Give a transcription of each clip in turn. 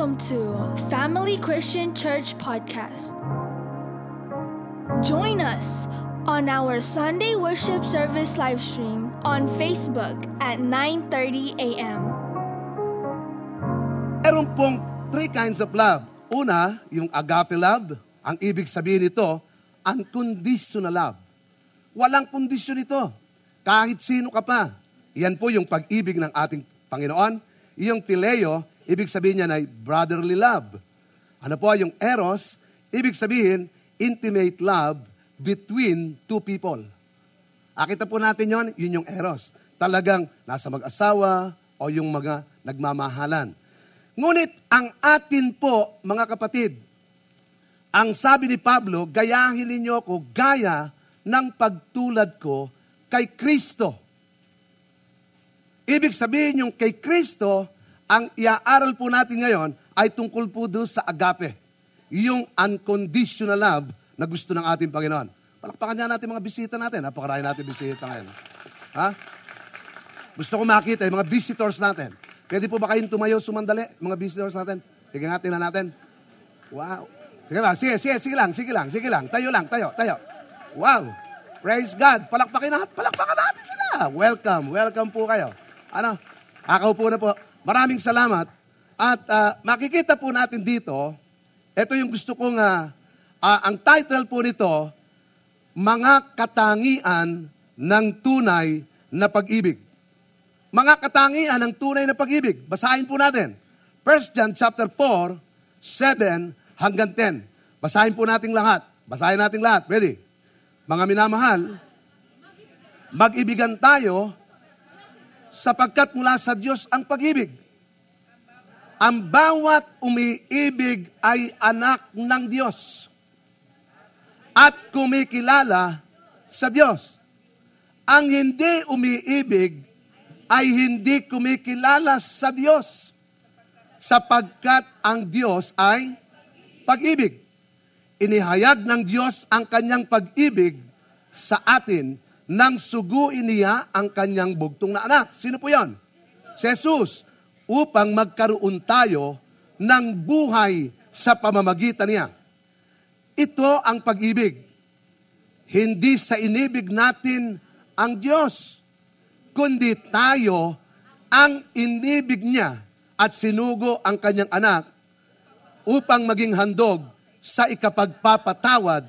Welcome to Family Christian Church Podcast. Join us on our Sunday worship service live stream on Facebook at 9:30 a.m. Meron pong three kinds of love. Una, yung agape love. Ang ibig sabihin nito, unconditional love. Walang kondisyon ito. Kahit sino ka pa. Yan po yung pag-ibig ng ating Panginoon. Yung phileo, ibig sabihin niya ay brotherly love. Ano po yung eros? Ibig sabihin, intimate love between two people. Akita po natin yon, yun yung eros. Talagang nasa mag-asawa o yung mga nagmamahalan. Ngunit ang atin po, mga kapatid, ang sabi ni Pablo, gayahin ninyo ako gaya ng pagtulad ko kay Kristo. Ibig sabihin yung kay Kristo, ang iaaral po natin ngayon ay tungkol po doon sa agape. Yung unconditional love na gusto ng ating Panginoon. Palakpakan niya natin mga bisita natin. Napakarami natin bisita ngayon. Ha? Gusto ko makita yung mga visitors natin. Pwede po ba kayong tumayo sumandali, mga visitors natin? Sige nga, tingnan natin. Wow. Sige ba? Sige, sige, sige lang, sige lang, sige lang. Tayo lang, tayo, tayo. Wow. Praise God. Palakpakin natin, palakpakan natin sila. Welcome, welcome po kayo. Ano? Akaw po na po. Maraming salamat. At ah, makikita po natin dito, ito yung gusto kong, ah, ah, ang title po nito, Mga Katangian ng Tunay na Pag-ibig. Mga katangian ng tunay na pag-ibig. Basahin po natin. 1 John chapter 4, 7 hanggang 10. Basahin po natin lahat. Basahin natin lahat. Ready? Mga minamahal, mag-ibigan tayo sapagkat mula sa Diyos ang pag-ibig. Ang bawat umiibig ay anak ng Diyos at kumikilala sa Diyos. Ang hindi umiibig ay hindi kumikilala sa Diyos sapagkat ang Diyos ay pag-ibig. Inihayag ng Diyos ang kanyang pag-ibig sa atin nang suguin niya ang kanyang bugtong na anak. Sino po yon? Si Jesus. Upang magkaroon tayo ng buhay sa pamamagitan niya. Ito ang pag-ibig. Hindi sa inibig natin ang Diyos, kundi tayo ang inibig niya at sinugo ang kanyang anak upang maging handog sa ikapagpapatawad,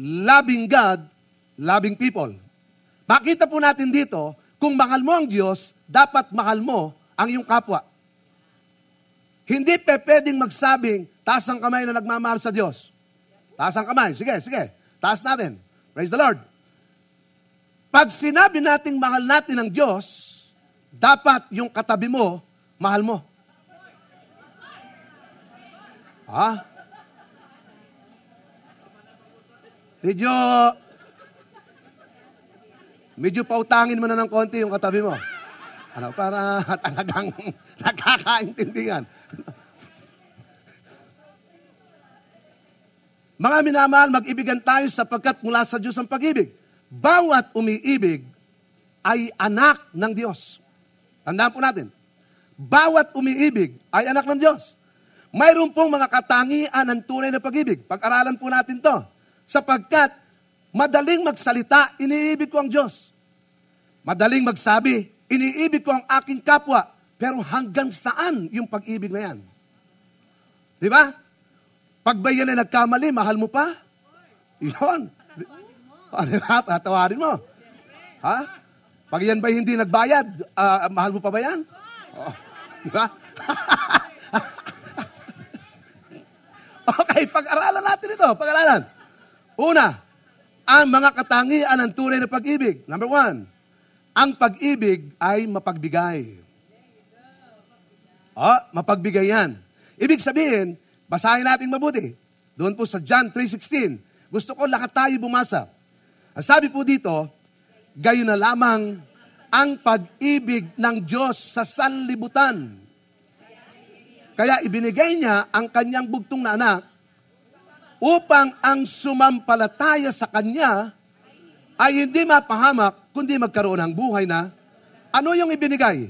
loving God, loving people. Makita po natin dito, kung mahal mo ang Diyos, dapat mahal mo ang iyong kapwa. Hindi pe pwedeng magsabing, taas ang kamay na nagmamahal sa Diyos. Taas ang kamay. Sige, sige. Taas natin. Praise the Lord. Pag sinabi nating mahal natin ang Diyos, dapat yung katabi mo, mahal mo. Ha? Medyo, medyo pautangin mo na ng konti yung katabi mo. Ano, para talagang nakakaintindihan. Mga minamahal, mag-ibigan tayo sapagkat mula sa Diyos ang pag-ibig. Bawat umiibig ay anak ng Diyos. Tandaan po natin. Bawat umiibig ay anak ng Diyos. Mayroon pong mga katangian ng tunay na pag-ibig. Pag-aralan po natin to. Sapagkat madaling magsalita, iniibig ko ang Diyos. Madaling magsabi, iniibig ko ang aking kapwa. Pero hanggang saan yung pag-ibig na yan? Di ba? Pag ba yan ay nagkamali, mahal mo pa? Yun. Ano nga, tatawarin mo. Ha? Pag yan ba hindi nagbayad, ah, mahal mo pa ba yan? Oh. Di ba? okay, pag-aralan natin ito. Pag-aralan. Una, ang mga katangian ng tunay na pag-ibig. Number one, ang pag-ibig ay mapagbigay. Oh, mapagbigay yan. Ibig sabihin, basahin natin mabuti. Doon po sa John 3.16. Gusto ko lahat tayo bumasa. Ang sabi po dito, gayon na lamang ang pag-ibig ng Diyos sa sanlibutan. Kaya ibinigay niya ang kanyang bugtong na anak upang ang sumampalataya sa kanya ay hindi mapahamak, kundi magkaroon ng buhay na ano yung ibinigay?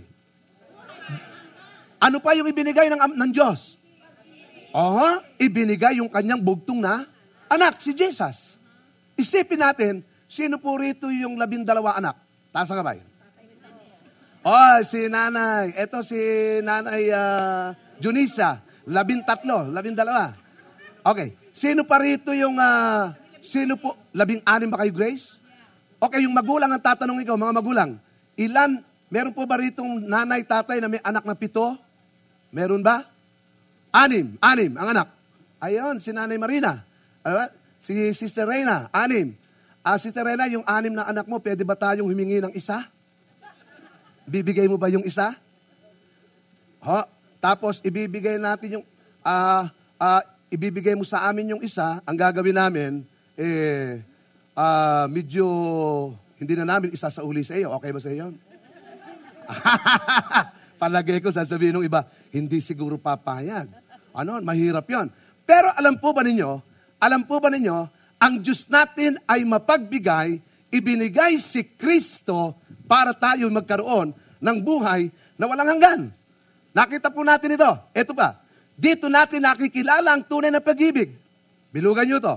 Ano pa yung ibinigay ng, ng Diyos? Oho, ibinigay yung kanyang bugtong na anak, si Jesus. Isipin natin, sino po rito yung labindalawa anak? Taas ang kamay. Oh, si nanay. Ito si nanay ah, Junisa. Labintatlo, labindalawa. Okay. Sino pa rito yung, ah, sino po, labing anim ba kayo, Grace? Okay, yung magulang ang tatanong ikaw, mga magulang, ilan, meron po ba ritong nanay, tatay na may anak na pito? Meron ba? Anim, anim ang anak. Ayon, si Nanay Marina. Ah, si Sister Reyna, anim. Ah, Sister Reyna, yung anim na anak mo, pwede ba tayong humingi ng isa? Bibigay mo ba yung isa? Ho, tapos ibibigay natin yung ah ah, ibibigay mo sa amin yung isa, ang gagawin namin eh ah, medyo hindi na namin isa sa uli sa iyo. Okay ba sa iyo? Palagay ko sasabihin ng iba, hindi siguro papayag. Ano, mahirap 'yon. Pero alam po ba ninyo, alam po ba ninyo, ang Diyos natin ay mapagbigay, ibinigay si Kristo para tayo magkaroon ng buhay na walang hanggan. Nakita po natin ito. Ito pa. Dito natin nakikilala ang tunay na pag-ibig. Bilugan nyo to.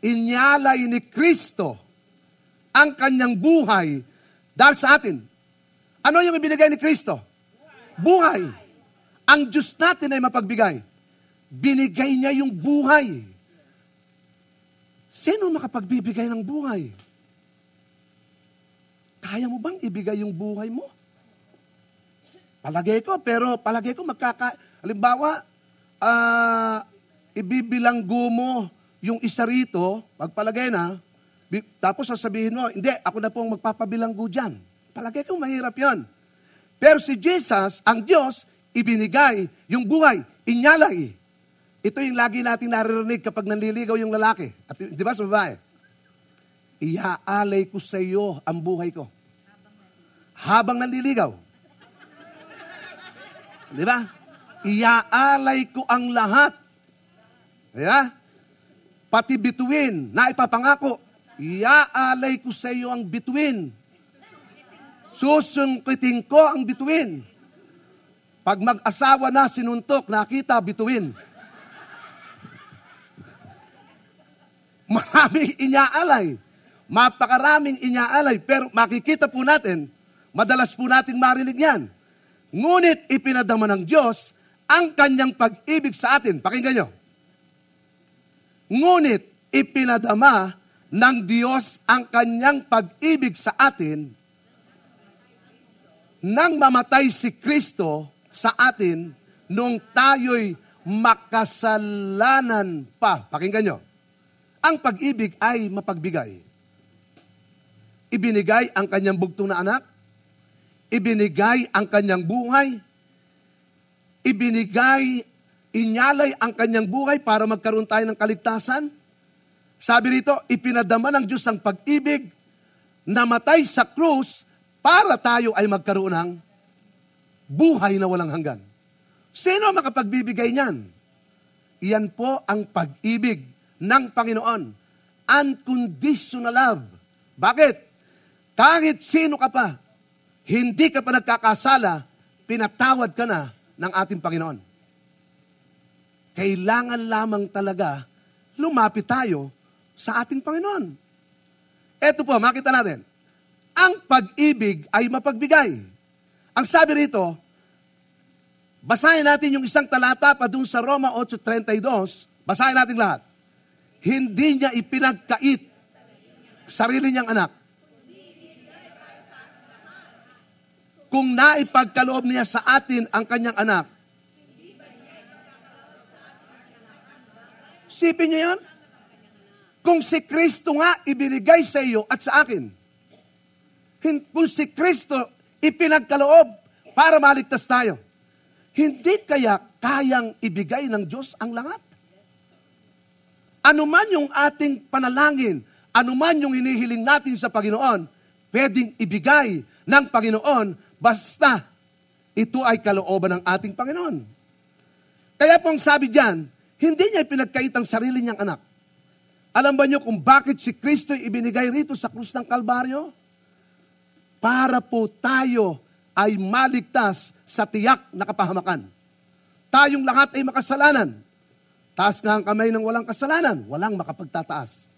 Inyalay ni Kristo ang kanyang buhay dahil sa atin. Ano yung ibinigay ni Kristo? Buhay. Ang Diyos natin ay mapagbigay. Binigay niya yung buhay. Sino makapagbibigay ng buhay? Kaya mo bang ibigay yung buhay mo? Palagay ko, pero palagay ko magkaka... Halimbawa, ah, ibibilanggo mo yung isa rito, pagpalagay na, tapos sasabihin mo, hindi, ako na pong magpapabilanggo dyan. Palagay ko mahirap yon. Pero si Jesus, ang Diyos, ibinigay yung buhay, inyalay. Ito yung lagi nating naririnig kapag nanliligaw yung lalaki. At di ba sa babae? Iaalay ko sa iyo ang buhay ko. Habang nanliligaw. Di ba? Iaalay ko ang lahat. Ba? Pati bituin na ipapangako. Iaalay ko sa iyo ang bituin. Susungkitin ko ang bituin. Pag mag-asawa na sinuntok, nakita bituin. Maraming inyaalay. Mapakaraming inyaalay. Pero makikita po natin, madalas po nating marinig yan. Ngunit ipinadama ng Diyos ang kanyang pag-ibig sa atin. Pakinggan nyo. Ngunit ipinadama ng Diyos ang kanyang pag-ibig sa atin nang mamatay si Kristo sa atin nung tayo'y makasalanan pa. Pakinggan nyo. Ang pag-ibig ay mapagbigay. Ibinigay ang kanyang bugtong na anak. Ibinigay ang kanyang buhay. Ibinigay, inyalay ang kanyang buhay para magkaroon tayo ng kaligtasan. Sabi rito, ipinadama ng Diyos ang pag-ibig, namatay sa krus para tayo ay magkaroon ng buhay na walang hanggan. Sino makapagbibigay niyan? Iyan po ang pag-ibig ng Panginoon. Unconditional love. Bakit? Kahit sino ka pa, hindi ka pa nagkakasala, pinatawad ka na ng ating Panginoon. Kailangan lamang talaga lumapit tayo sa ating Panginoon. Ito po, makita natin. Ang pag-ibig ay mapagbigay. Ang sabi rito, basahin natin yung isang talata pa dun sa Roma 8.32, basahin natin lahat. Hindi niya ipinagkait sarili niyang anak. Kung naipagkaloob niya sa atin ang kanyang anak, Sipin niyo yan? Kung si Kristo nga ibinigay sa iyo at sa akin, kung si Kristo ipinagkaloob para maligtas tayo, hindi kaya kayang ibigay ng Diyos ang lahat? Ano man yung ating panalangin, ano man yung hinihiling natin sa Panginoon, pwedeng ibigay ng Panginoon basta ito ay kalooban ng ating Panginoon. Kaya po ang sabi diyan, hindi niya pinagkait ang sarili niyang anak. Alam ba niyo kung bakit si Kristo ibinigay rito sa krus ng Kalbaryo? Para po tayo ay maligtas sa tiyak na kapahamakan. tayong lahat ay makasalanan. Taas nga ang kamay ng walang kasalanan, walang makapagtataas.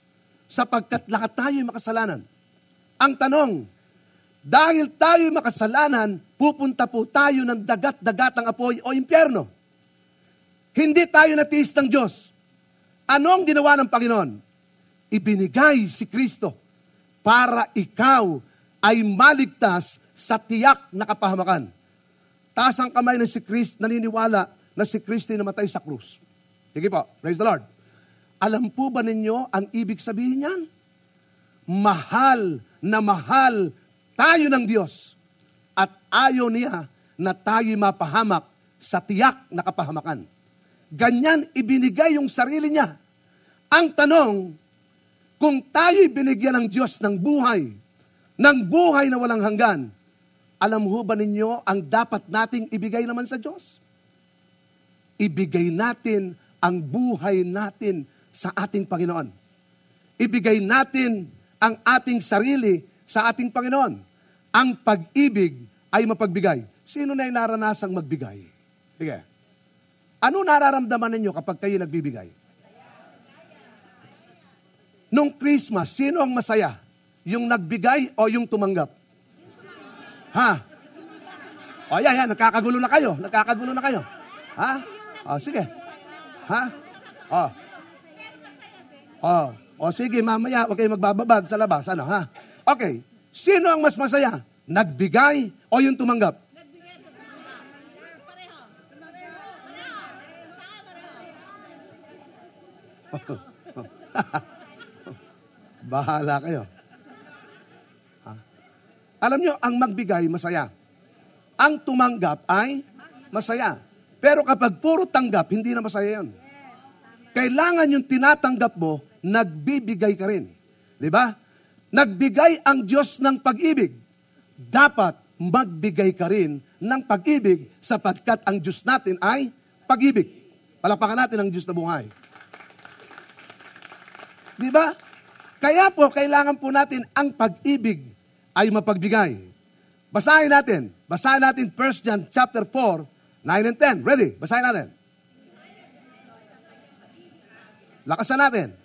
Sapagkat lahat tayo ay makasalanan. Ang tanong, dahil tayo ay makasalanan, pupunta po tayo ng dagat-dagatang apoy o impyerno. Hindi tayo natiis ng Diyos. Ano ang ginawa ng Panginoon? Ibinigay si Kristo para ikaw ay maligtas sa tiyak na kapahamakan. Taas ang kamay ng si Kristo, naniniwala na si Kristo ay namatay sa krus. Sige po, praise the Lord. Alam po ba ninyo ang ibig sabihin niyan? Mahal na mahal tayo ng Diyos at ayaw niya na tayo mapahamak sa tiyak na kapahamakan. Ganyan ibinigay yung sarili niya. Ang tanong, kung tayo'y binigyan ng Diyos ng buhay, ng buhay na walang hanggan, alam ho ba ninyo ang dapat nating ibigay naman sa Diyos? Ibigay natin ang buhay natin sa ating Panginoon. Ibigay natin ang ating sarili sa ating Panginoon. Ang pag-ibig ay mapagbigay. Sino na yung naranasang magbigay? Sige. Ano nararamdaman ninyo kapag kayo nagbibigay? Nung Christmas, sino ang masaya? Yung nagbigay o yung tumanggap? Ha? O yan, yan, nakakagulo na kayo. Nakakagulo na kayo. Ha? O, sige. Ha? O. O. O, sige, mamaya, huwag kayo magbababag sa labas. Ano, ha? Okay. Sino ang mas masaya? Nagbigay o yung tumanggap? Bahala kayo. Ha? Alam nyo, ang magbigay, masaya. Ang tumanggap ay masaya. Pero kapag puro tanggap, hindi na masaya yun. Kailangan yung tinatanggap mo, nagbibigay ka rin. Di ba? Nagbigay ang Diyos ng pag-ibig. Dapat magbigay ka rin ng pag-ibig sapagkat ang Diyos natin ay pag-ibig. Palapakan natin ang Diyos na buhay. Di ba? Kaya po, kailangan po natin ang pag-ibig ay mapagbigay. Basahin natin. Basahin natin 1 John chapter 4, 9 and 10. Ready? Basahin natin. Lakasan natin.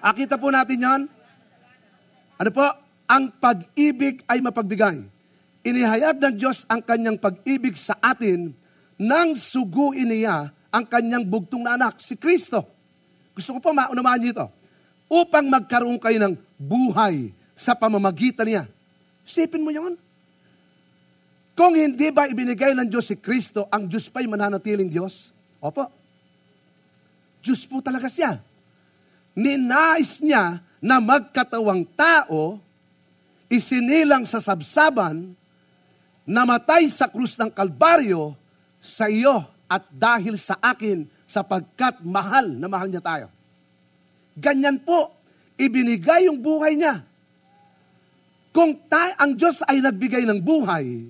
Akita po natin yon. Ano po? Ang pag-ibig ay mapagbigay. Inihayag ng Diyos ang kanyang pag-ibig sa atin nang suguin niya ang kanyang bugtong na anak, si Kristo. Gusto ko po maunawahan niyo ito. Upang magkaroon kayo ng buhay sa pamamagitan niya. Isipin mo yon. Kung hindi ba ibinigay ng Diyos si Kristo, ang Diyos pa'y mananatiling Diyos? Opo. Diyos po talaga siya ninais niya na magkatawang tao, isinilang sa sabsaban, namatay sa krus ng Kalbaryo sa iyo at dahil sa akin sapagkat mahal na mahal niya tayo. Ganyan po, ibinigay yung buhay niya. Kung ta- ang Diyos ay nagbigay ng buhay,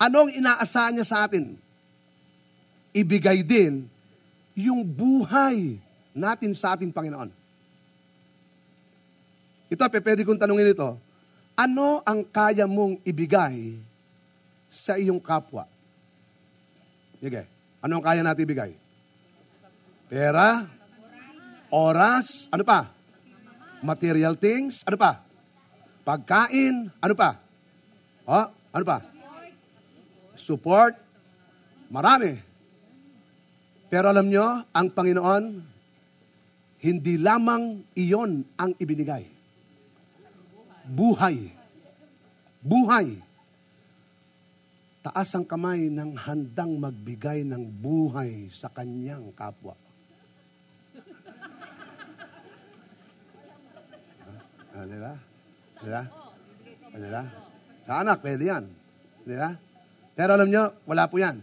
anong inaasahan niya sa atin? Ibigay din yung buhay natin sa ating Panginoon. Ito, pwede kong tanungin ito. Ano ang kaya mong ibigay sa iyong kapwa? Sige. Ano ang kaya natin ibigay? Pera? Oras? Ano pa? Material things? Ano pa? Pagkain? Ano pa? Oh, ano pa? Support? Marami. Pero alam nyo, ang Panginoon, hindi lamang iyon ang ibinigay buhay. Buhay. Taas ang kamay ng handang magbigay ng buhay sa kanyang kapwa. Ah, di ba? Di ba? Ah, di? Sa anak, pwede yan. Di? Pero alam nyo, wala po yan.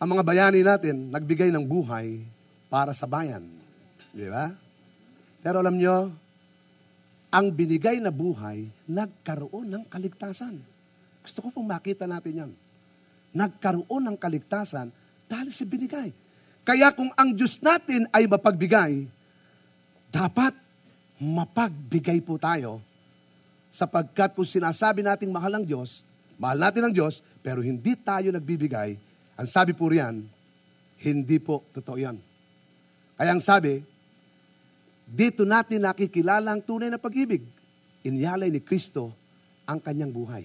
Ang mga bayani natin, nagbigay ng buhay para sa bayan. Di ba? Pero alam nyo, ang binigay na buhay, nagkaroon ng kaligtasan. Gusto ko pong makita natin yan. Nagkaroon ng kaligtasan Dahil sa binigay. Kaya kung ang Diyos natin ay mapagbigay, dapat mapagbigay po tayo sapagkat kung sinasabi nating mahal ang Diyos, mahal natin ang Diyos, pero hindi tayo nagbibigay, ang sabi po riyan, hindi po totoo yan. Kaya ang sabi, dito natin nakikilala ang tunay na pag-ibig. Inyalay ni Kristo ang kanyang buhay.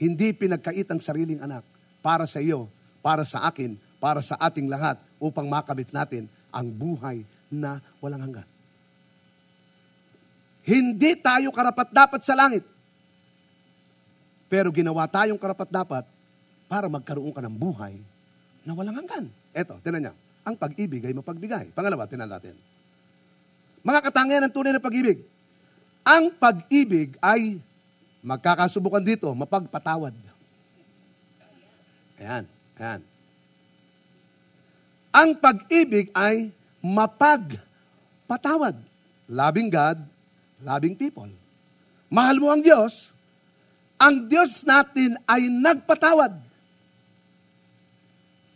Hindi pinagkait ang sariling anak para sa iyo, para sa akin, para sa ating lahat upang makamit natin ang buhay na walang hanggan. Hindi tayo karapat-dapat sa langit. Pero ginawa tayong karapat-dapat para magkaroon ka ng buhay na walang hanggan. Eto, tinan niya. Ang pag-ibig ay mapagbigay. Pangalawa, tinan natin. Mga katangian ng tunay na pag-ibig. Ang pag-ibig ay magkakasubukan dito, mapagpatawad. Ayan, ayan. Ang pag-ibig ay mapagpatawad. Loving God, loving people. Mahal mo ang Diyos, ang Diyos natin ay nagpatawad.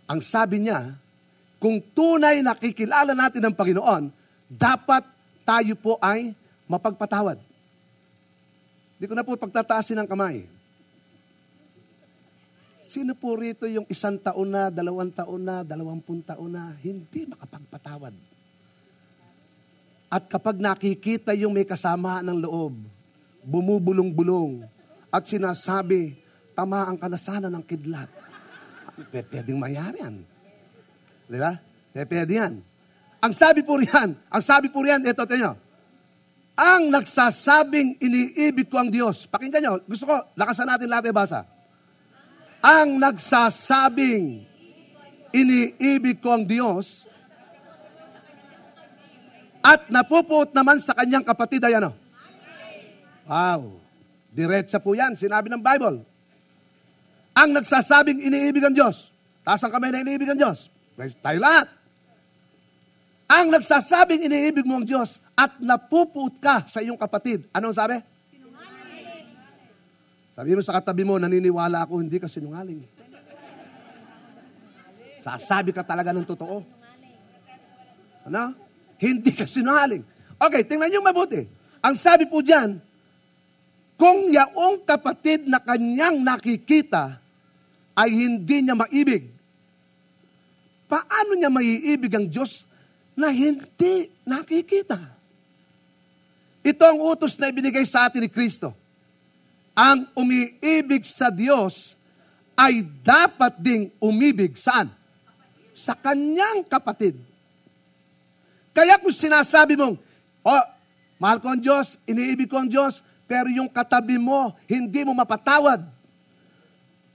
Ang sabi niya, kung tunay nakikilala natin ang Panginoon, dapat tayo po ay mapagpatawad. Hindi ko na po pagtataasin ang kamay. Sino po rito yung isang taon na, dalawang taon na, dalawampung taon na, hindi makapagpatawad? At kapag nakikita yung may kasama ng loob, bumubulong-bulong, at sinasabi, tamaan ka na ng kidlat. Pwedeng mayari yan. Di ba? Pwede yan. Ang sabi po riyan, ang sabi po riyan, ito, ito ang nagsasabing iniibig ko ang Diyos. Pakinggan nyo, gusto ko, lakasan natin lahat ay basa. Ang nagsasabing iniibig ko ang Diyos at napupuot naman sa kanyang kapatid ay ano? Wow. Diretsa po yan, sinabi ng Bible. Ang nagsasabing iniibig ang Diyos. Taas ang kamay na iniibig ang Diyos. Praise tayo lahat. Ang nagsasabing iniibig mo ang Diyos at napupuot ka sa iyong kapatid. Anong sabi? Sabi mo sa katabi mo, naniniwala ako, hindi ka sinungaling. Sasabi ka talaga ng totoo. Ano? Hindi ka sinungaling. Okay, tingnan niyo mabuti. Ang sabi po diyan, kung yaong kapatid na kanyang nakikita ay hindi niya maibig, paano niya maiibig ang Diyos na hindi nakikita? Ito ang utos na ibinigay sa atin ni Kristo. Ang umiibig sa Diyos ay dapat ding umibig saan? Sa kanyang kapatid. Kaya kung sinasabi mong, oh, mahal ko ang Diyos, iniibig ko ang Diyos, pero yung katabi mo, hindi mo mapatawad.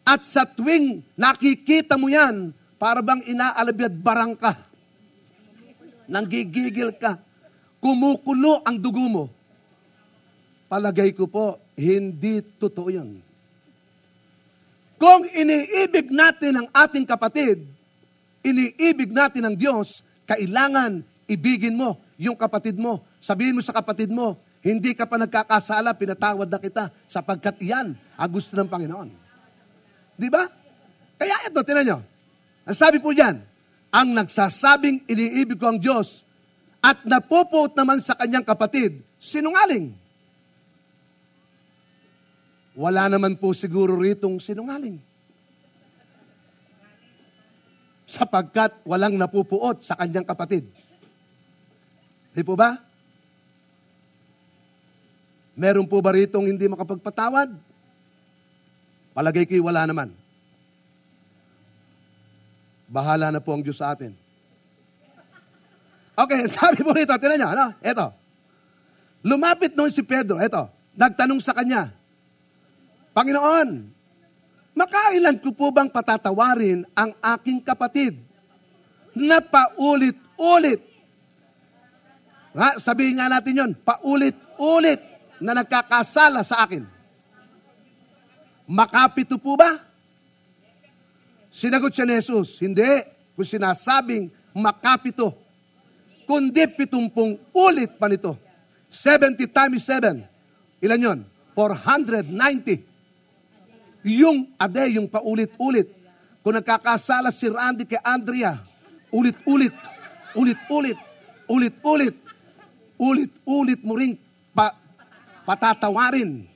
At sa tuwing nakikita mo yan, para bang inaalabiyad barang ka. Nanggigigil ka. Kumukulo ang dugo mo. Palagay ko po, hindi totoo yan. Kung iniibig natin ang ating kapatid, iniibig natin ang Diyos, kailangan ibigin mo yung kapatid mo. Sabihin mo sa kapatid mo, hindi ka pa nagkakasala, pinatawad na kita sapagkat iyan ang gusto ng Panginoon. Di ba? Kaya ito, tinan nyo. Ang sabi po diyan, ang nagsasabing iniibig ko ang Diyos at napupuot naman sa kanyang kapatid, sinungaling. Wala naman po siguro ritong sinungaling. Sapagkat walang napupuot sa kanyang kapatid. Di po ba? Meron po ba ritong hindi makapagpatawad? Palagay ko'y wala naman. Bahala na po ang Diyos sa atin. Okay, sabi po rito, tinan niyo, ano? Ito. Lumapit noon si Pedro, ito, nagtanong sa kanya, Panginoon, makailan ko po bang patatawarin ang aking kapatid na paulit-ulit? Ha, sabihin nga natin yon, paulit-ulit na nagkakasala sa akin. Makapito po ba? Sinagot siya ni Jesus, hindi. Kung sinasabing makapito, kundi pitumpong ulit pa nito. 70 times 7. Ilan yon? 490. Yung ade, yung paulit-ulit. kung nagkakasala si Randy kay Andrea, ulit-ulit, ulit-ulit, ulit-ulit, ulit-ulit mo ring pa, patatawarin.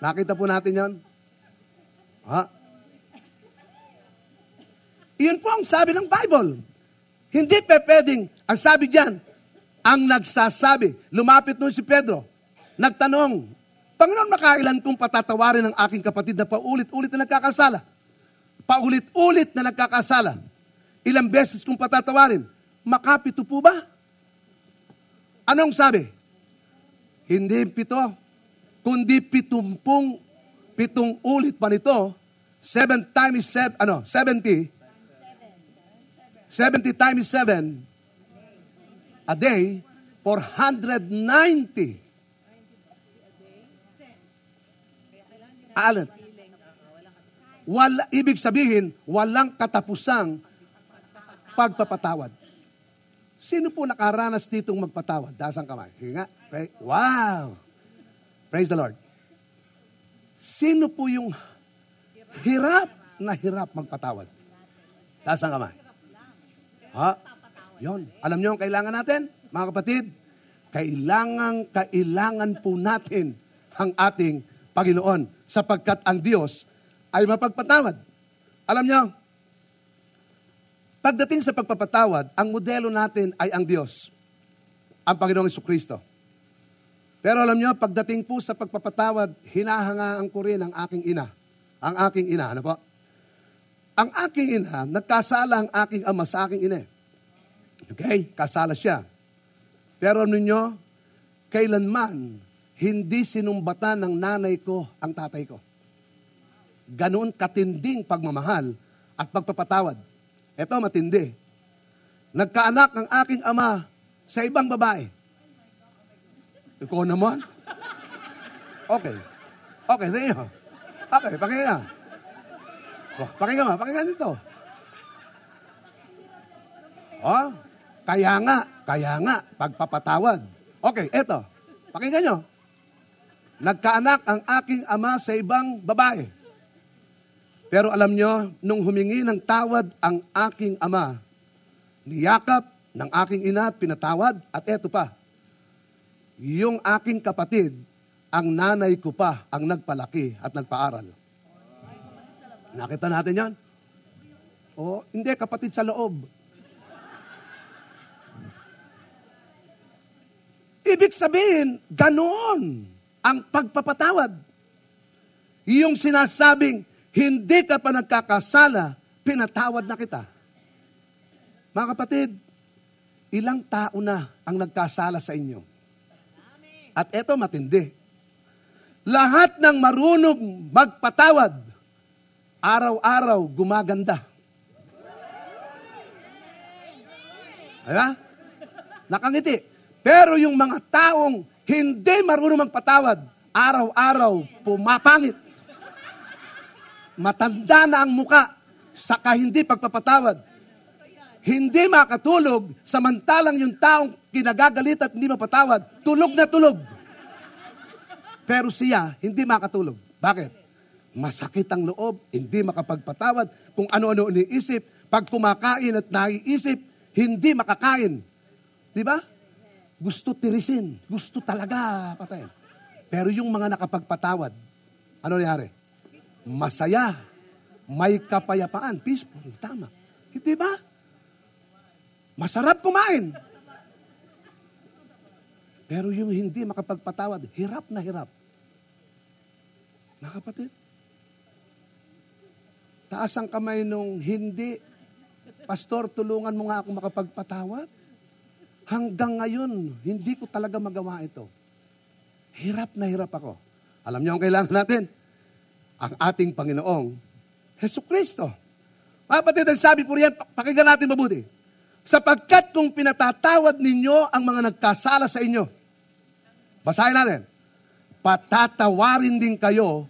Nakita po natin yon? Ha? Iyon po ang sabi ng Bible. Hindi pe pwedeng, ang sabi diyan, ang nagsasabi, lumapit nun si Pedro, nagtanong, Panginoon, makailan kong patatawarin ang aking kapatid na paulit-ulit na nagkakasala? Paulit-ulit na nagkakasala. Ilang beses kong patatawarin? Makapito po ba? Anong sabi? Hindi pito, kundi pitumpung, pitong ulit pa nito, seven times seven, ano, 70, 70 times 7 a day, 490. Alan. Wala, ibig sabihin, walang katapusang pagpapatawad. Sino po nakaranas ditong magpatawad? Taas kamay. Sige. Pray. Wow! Praise the Lord. Sino po yung hirap na hirap magpatawad? Taas kamay. Ha? Yon. Alam niyo ang kailangan natin, mga kapatid? Kailangan, kailangan po natin ang ating Panginoon sapagkat ang Diyos ay mapagpatawad. Alam niyo, pagdating sa pagpapatawad, ang modelo natin ay ang Diyos, ang Panginoong Kristo. Pero alam niyo, pagdating po sa pagpapatawad, hinahangaan ko rin ang aking ina. Ang aking ina, ano po? Ang aking ina, nagkasala ang aking ama sa aking ina. Okay? Kasala siya. Pero niyo, kailanman hindi sinumbatan ng nanay ko ang tatay ko. Ganoon katinding pagmamahal at pagpapatawad. Ito matindi. Nagkaanak ang aking ama sa ibang babae. Ikaw naman? Okay. Okay, inyo. Okay, pakinggan. Pakinggan nga, pakinggan nito. Oh, kaya nga, kaya nga, pagpapatawad. Okay, eto. Pakinggan nyo. Nagkaanak ang aking ama sa ibang babae. Pero alam nyo, nung humingi ng tawad ang aking ama, niyakap ng aking ina at pinatawad, at eto pa, yung aking kapatid, ang nanay ko pa ang nagpalaki at nagpaaral. Nakita natin yan? O, hindi, kapatid sa loob. Ibig sabihin, ganoon ang pagpapatawad. Yung sinasabing, hindi ka pa nagkakasala, pinatawad na kita. Mga kapatid, ilang tao na ang nagkasala sa inyo? At eto matindi. Lahat ng marunong magpatawad, araw-araw gumaganda. Diba? Nakangiti. Pero yung mga taong hindi marunong magpatawad, araw-araw pumapangit. Matanda na ang muka, saka hindi pagpapatawad. Hindi makatulog, samantalang yung taong kinagagalit at hindi mapatawad, tulog na tulog. Pero siya, hindi makatulog. Bakit? Masakit ang loob, hindi makapagpatawad, kung ano-ano iniisip, pag kumakain at naiisip, hindi makakain. Di ba? Gusto tirisin, gusto talaga patayin. Pero yung mga nakapagpatawad, ano nangyari? Masaya, may kapayapaan, peaceful, tama. Hindi ba? Masarap kumain. Pero yung hindi makapagpatawad, hirap na hirap. Mga taas ang kamay nung hindi, Pastor, tulungan mo nga ako makapagpatawad. Hanggang ngayon, hindi ko talaga magawa ito. Hirap na hirap ako. Alam niyo ang kailangan natin? Ang ating Panginoong Heso Kristo. Mga kapatid, ang sabi po riyan, pakinggan natin mabuti. Sapagkat kung pinatatawad ninyo ang mga nagkasala sa inyo, basahin natin, patatawarin din kayo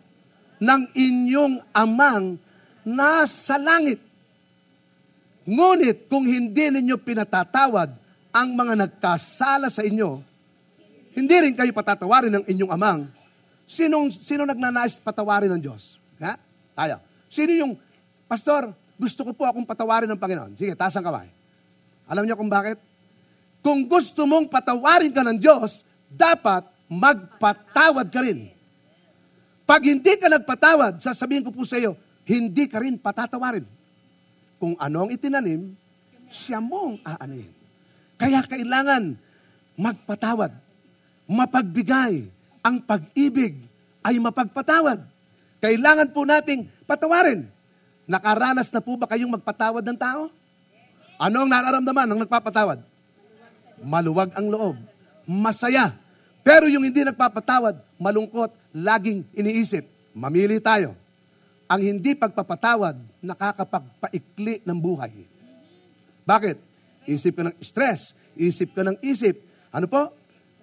ng inyong amang nasa langit. Ngunit kung hindi ninyo pinatatawad ang mga nagkasala sa inyo, hindi rin kayo patatawarin ng inyong amang. Sinong, sino nagnanais patawarin ng Diyos? Ha? Tayo. Sino yung, Pastor, gusto ko po akong patawarin ng Panginoon. Sige, taas ang kamay. Alam niyo kung bakit? Kung gusto mong patawarin ka ng Diyos, dapat magpatawad ka rin. Pag hindi ka nagpatawad, sasabihin ko po sa iyo, hindi ka rin patatawarin. Kung anong itinanim, siya mong aanayin. Kaya kailangan magpatawad, mapagbigay. Ang pag-ibig ay mapagpatawad. Kailangan po nating patawarin. Nakaranas na po ba kayong magpatawad ng tao? Ano ang nararamdaman ng nagpapatawad? Maluwag ang loob. Masaya. Pero yung hindi nagpapatawad, malungkot, laging iniisip. Mamili tayo. Ang hindi pagpapatawad, nakakapagpaikli ng buhay. Bakit? Isip ka ng stress, isip ka ng isip. Ano po?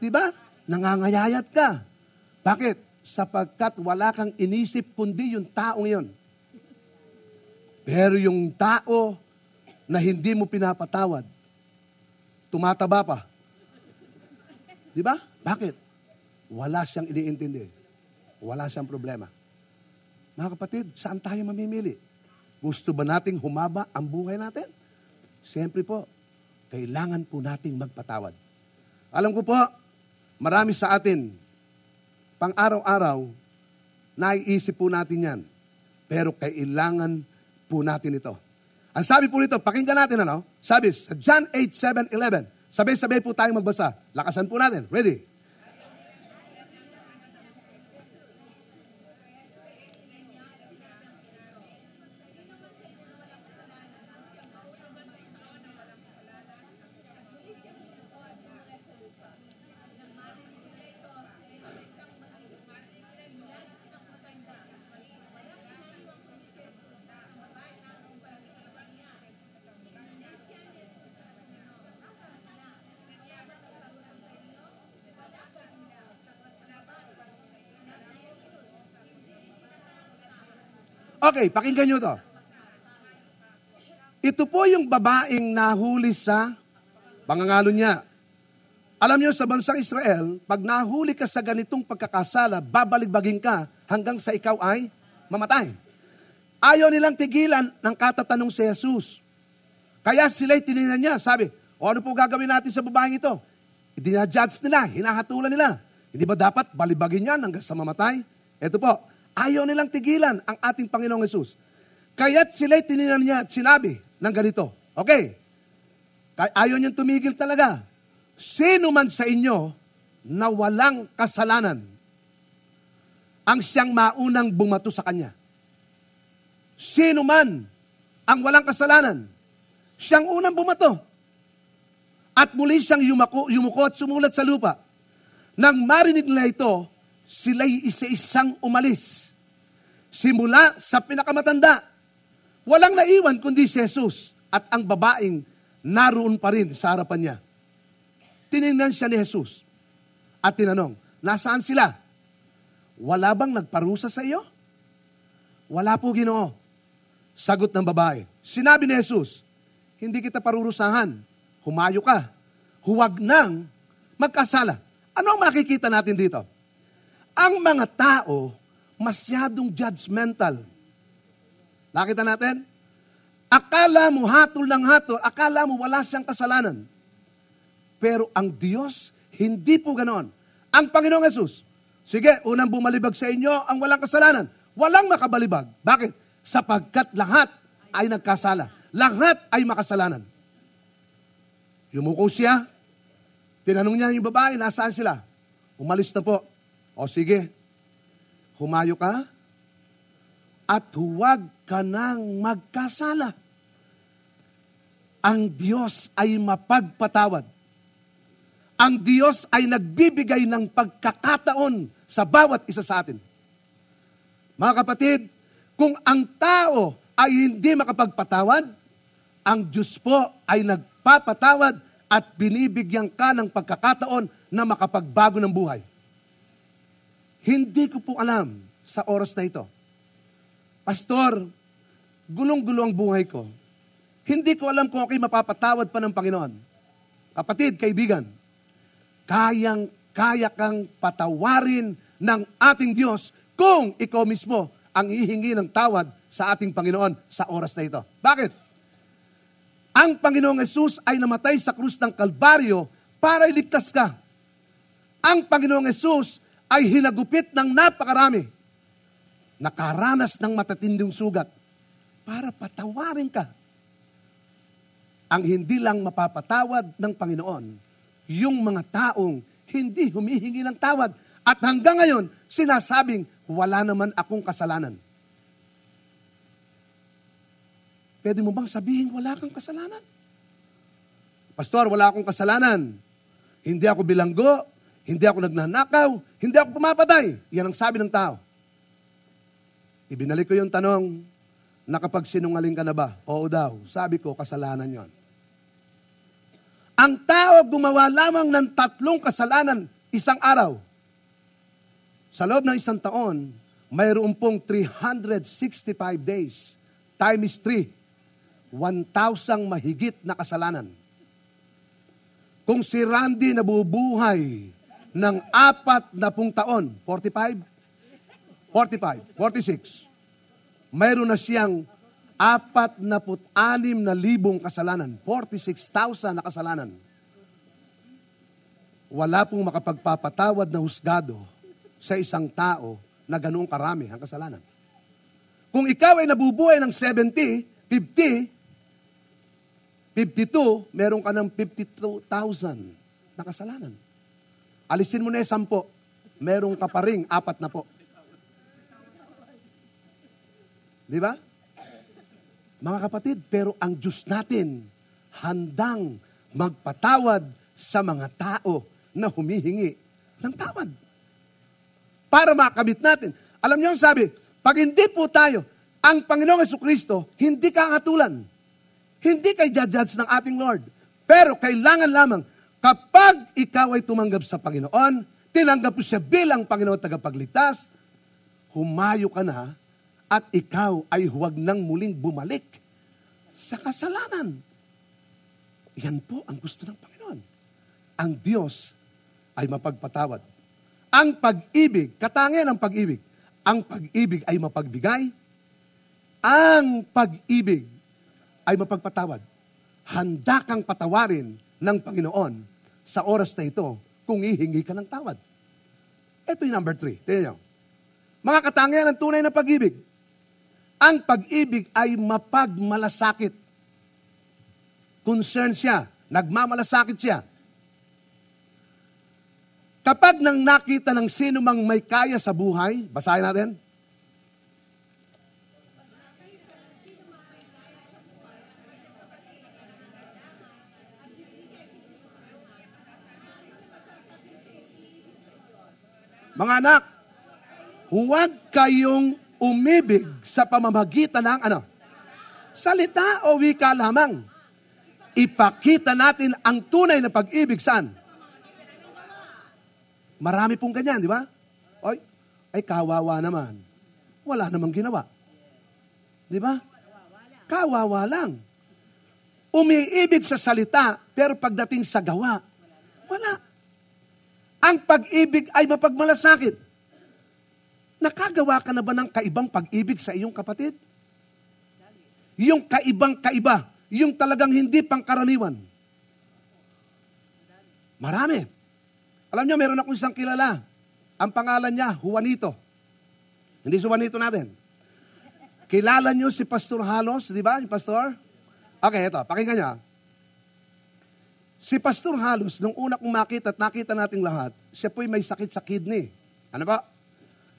Di ba? Nangangayayat ka. Bakit? Sapagkat wala kang inisip kundi yung taong yon. Pero yung tao na hindi mo pinapatawad, tumataba pa. Di ba? Bakit? Wala siyang iniintindi. Wala siyang problema. Mga kapatid, saan tayo mamimili? Gusto ba nating humaba ang buhay natin? Siyempre po, kailangan po nating magpatawad. Alam ko po, marami sa atin, pang araw-araw, naiisip po natin yan. Pero kailangan po natin ito. Ang sabi po nito, pakinggan natin ano? Sabi sa John 8, 7, 11. Sabay-sabay po tayong magbasa. Lakasan po natin. Ready? Okay, pakinggan nyo to. Ito po yung babaeng nahuli sa pangangalo niya. Alam niyo sa bansang Israel, pag nahuli ka sa ganitong pagkakasala, babaligbagin ka hanggang sa ikaw ay mamatay. Ayaw nilang tigilan ng katatanong si Jesus. Kaya sila'y tinignan niya, sabi, o ano po gagawin natin sa babaeng ito? Dinajudge nila, hinahatulan nila. Hindi ba dapat balibagin yan hanggang sa mamatay? Ito po, ayaw nilang tigilan ang ating Panginoong Yesus. Kaya't sila'y tinignan niya at sinabi ng ganito, okay, kay- ayaw niyang tumigil talaga. Sino man sa inyo na walang kasalanan ang siyang maunang bumato sa kanya? Sino man ang walang kasalanan, siyang unang bumato. At muli siyang yumako, yumuko at sumulat sa lupa. Nang marinig nila ito, sila'y isa-isang umalis. Simula sa pinakamatanda. Walang naiwan kundi si Jesus at ang babaeng naroon pa rin sa harapan niya. Tinignan siya ni Jesus at tinanong, nasaan sila? Wala bang nagparusa sa iyo? Wala po, Ginoo. Sagot ng babae. Sinabi ni Jesus, hindi kita parurusahan. Humayo ka. Huwag nang magkasala. Ano ang makikita natin dito? Ang mga tao masyadong judgmental. Nakita natin? Akala mo hatol ng hatol, akala mo wala siyang kasalanan. Pero ang Diyos, hindi po ganoon. Ang Panginoong Yesus, sige, unang bumalibag sa inyo ang walang kasalanan. Walang makabalibag. Bakit? Sapagkat lahat ay nagkasala. Lahat ay makasalanan. Yumuko siya. Tinanong niya yung babae, nasaan sila? Umalis na po. O sige, humayo ka at huwag ka nang magkasala. Ang Diyos ay mapagpatawad. Ang Diyos ay nagbibigay ng pagkakataon sa bawat isa sa atin. Mga kapatid, kung ang tao ay hindi makapagpatawad, ang Diyos po ay nagpapatawad at binibigyan ka ng pagkakataon na makapagbago ng buhay. Hindi ko po alam sa oras na ito. Pastor, gulong-gulo ang buhay ko. Hindi ko alam kung ako'y mapapatawad pa ng Panginoon. Kapatid, kaibigan, kayang kaya kang patawarin ng ating Diyos kung ikaw mismo ang hihingi ng tawad sa ating Panginoon sa oras na ito. Bakit? Ang Panginoong Yesus ay namatay sa krus ng Kalbaryo para iligtas ka. Ang Panginoong Yesus ay hinagupit ng napakarami. Nakaranas ng matatinding sugat para patawarin ka. Ang hindi lang mapapatawad ng Panginoon, yung mga taong hindi humihingi ng tawad. At hanggang ngayon, sinasabing, wala naman akong kasalanan. Pwede mo bang sabihin, wala kang kasalanan? Pastor, wala akong kasalanan. Hindi ako bilanggo, hindi ako nagnanakaw, hindi ako pumapatay. Yan ang sabi ng tao. Ibinalik ko yung tanong, nakapagsinungaling ka na ba? Oo daw. Sabi ko, kasalanan yon. Ang tao gumawa lamang ng tatlong kasalanan isang araw. Sa loob ng isang taon, mayroon pong 365 days. Time is 3. 1,000 mahigit na kasalanan. Kung si Randy nabubuhay ng apat na pung taon, 45? 45, 46. Mayroon na siyang apat na anim na libong kasalanan. 46,000 na kasalanan. Wala pong makapagpapatawad na husgado sa isang tao na ganoong karami ang kasalanan. Kung ikaw ay nabubuhay ng 70, 50, 52, meron ka ng 52,000 na kasalanan. Alisin mo na yung 10, meron ka pa ring apat na po. Di ba? Mga kapatid, pero ang Diyos natin handang magpatawad sa mga tao na humihingi ng tawad. Para makamit natin. Alam niyo ang sabi, pag hindi po tayo, ang Panginoong Yesu Kristo, hindi kakatulan. Hindi kay judge ng ating Lord. Pero kailangan lamang, kapag ikaw ay tumanggap sa Panginoon, tinanggap mo siya bilang Panginoon tagapagligtas, humayo ka na at ikaw ay huwag nang muling bumalik sa kasalanan. Yan po ang gusto ng Panginoon. Ang Diyos ay mapagpatawad. Ang pag-ibig, katangian ng pag-ibig, ang pag-ibig ay mapagbigay, ang pag-ibig ay mapagpatawad. Handa kang patawarin ng Panginoon sa oras na ito kung ihingi ka ng tawad. Ito yung number three. Tingnan nyo. Mga katangian ng tunay na pag-ibig. Ang pag-ibig ay mapagmalasakit. Concern siya. Nagmamalasakit siya. Kapag nang nakita ng sino mang may kaya sa buhay, basahin natin. Mga anak, huwag kayong umibig sa pamamagitan ng ano? Salita o wika lamang. Ipakita natin ang tunay na pag-ibig saan? Marami pong ganyan, di ba? Oy, ay kawawa naman. Wala namang ginawa. Di ba? Kawawa lang. Umiibig sa salita, pero pagdating sa gawa, wala. Ang pag-ibig ay mapagmalasakit. Nakagawa ka na ba ng kaibang pag-ibig sa iyong kapatid? Yung kaibang kaiba, yung talagang hindi pangkaraniwan. Marami. Alam niyo, meron akong isang kilala. Ang pangalan niya, Juanito. Hindi si Juanito natin. Kilala niyo si Pastor Halos, di ba? Yung pastor? Okay, ito, pakinggan niya. Si Pastor Halos, nung una kong makita at nakita nating lahat, siya po'y may sakit sa kidney. Ano ba?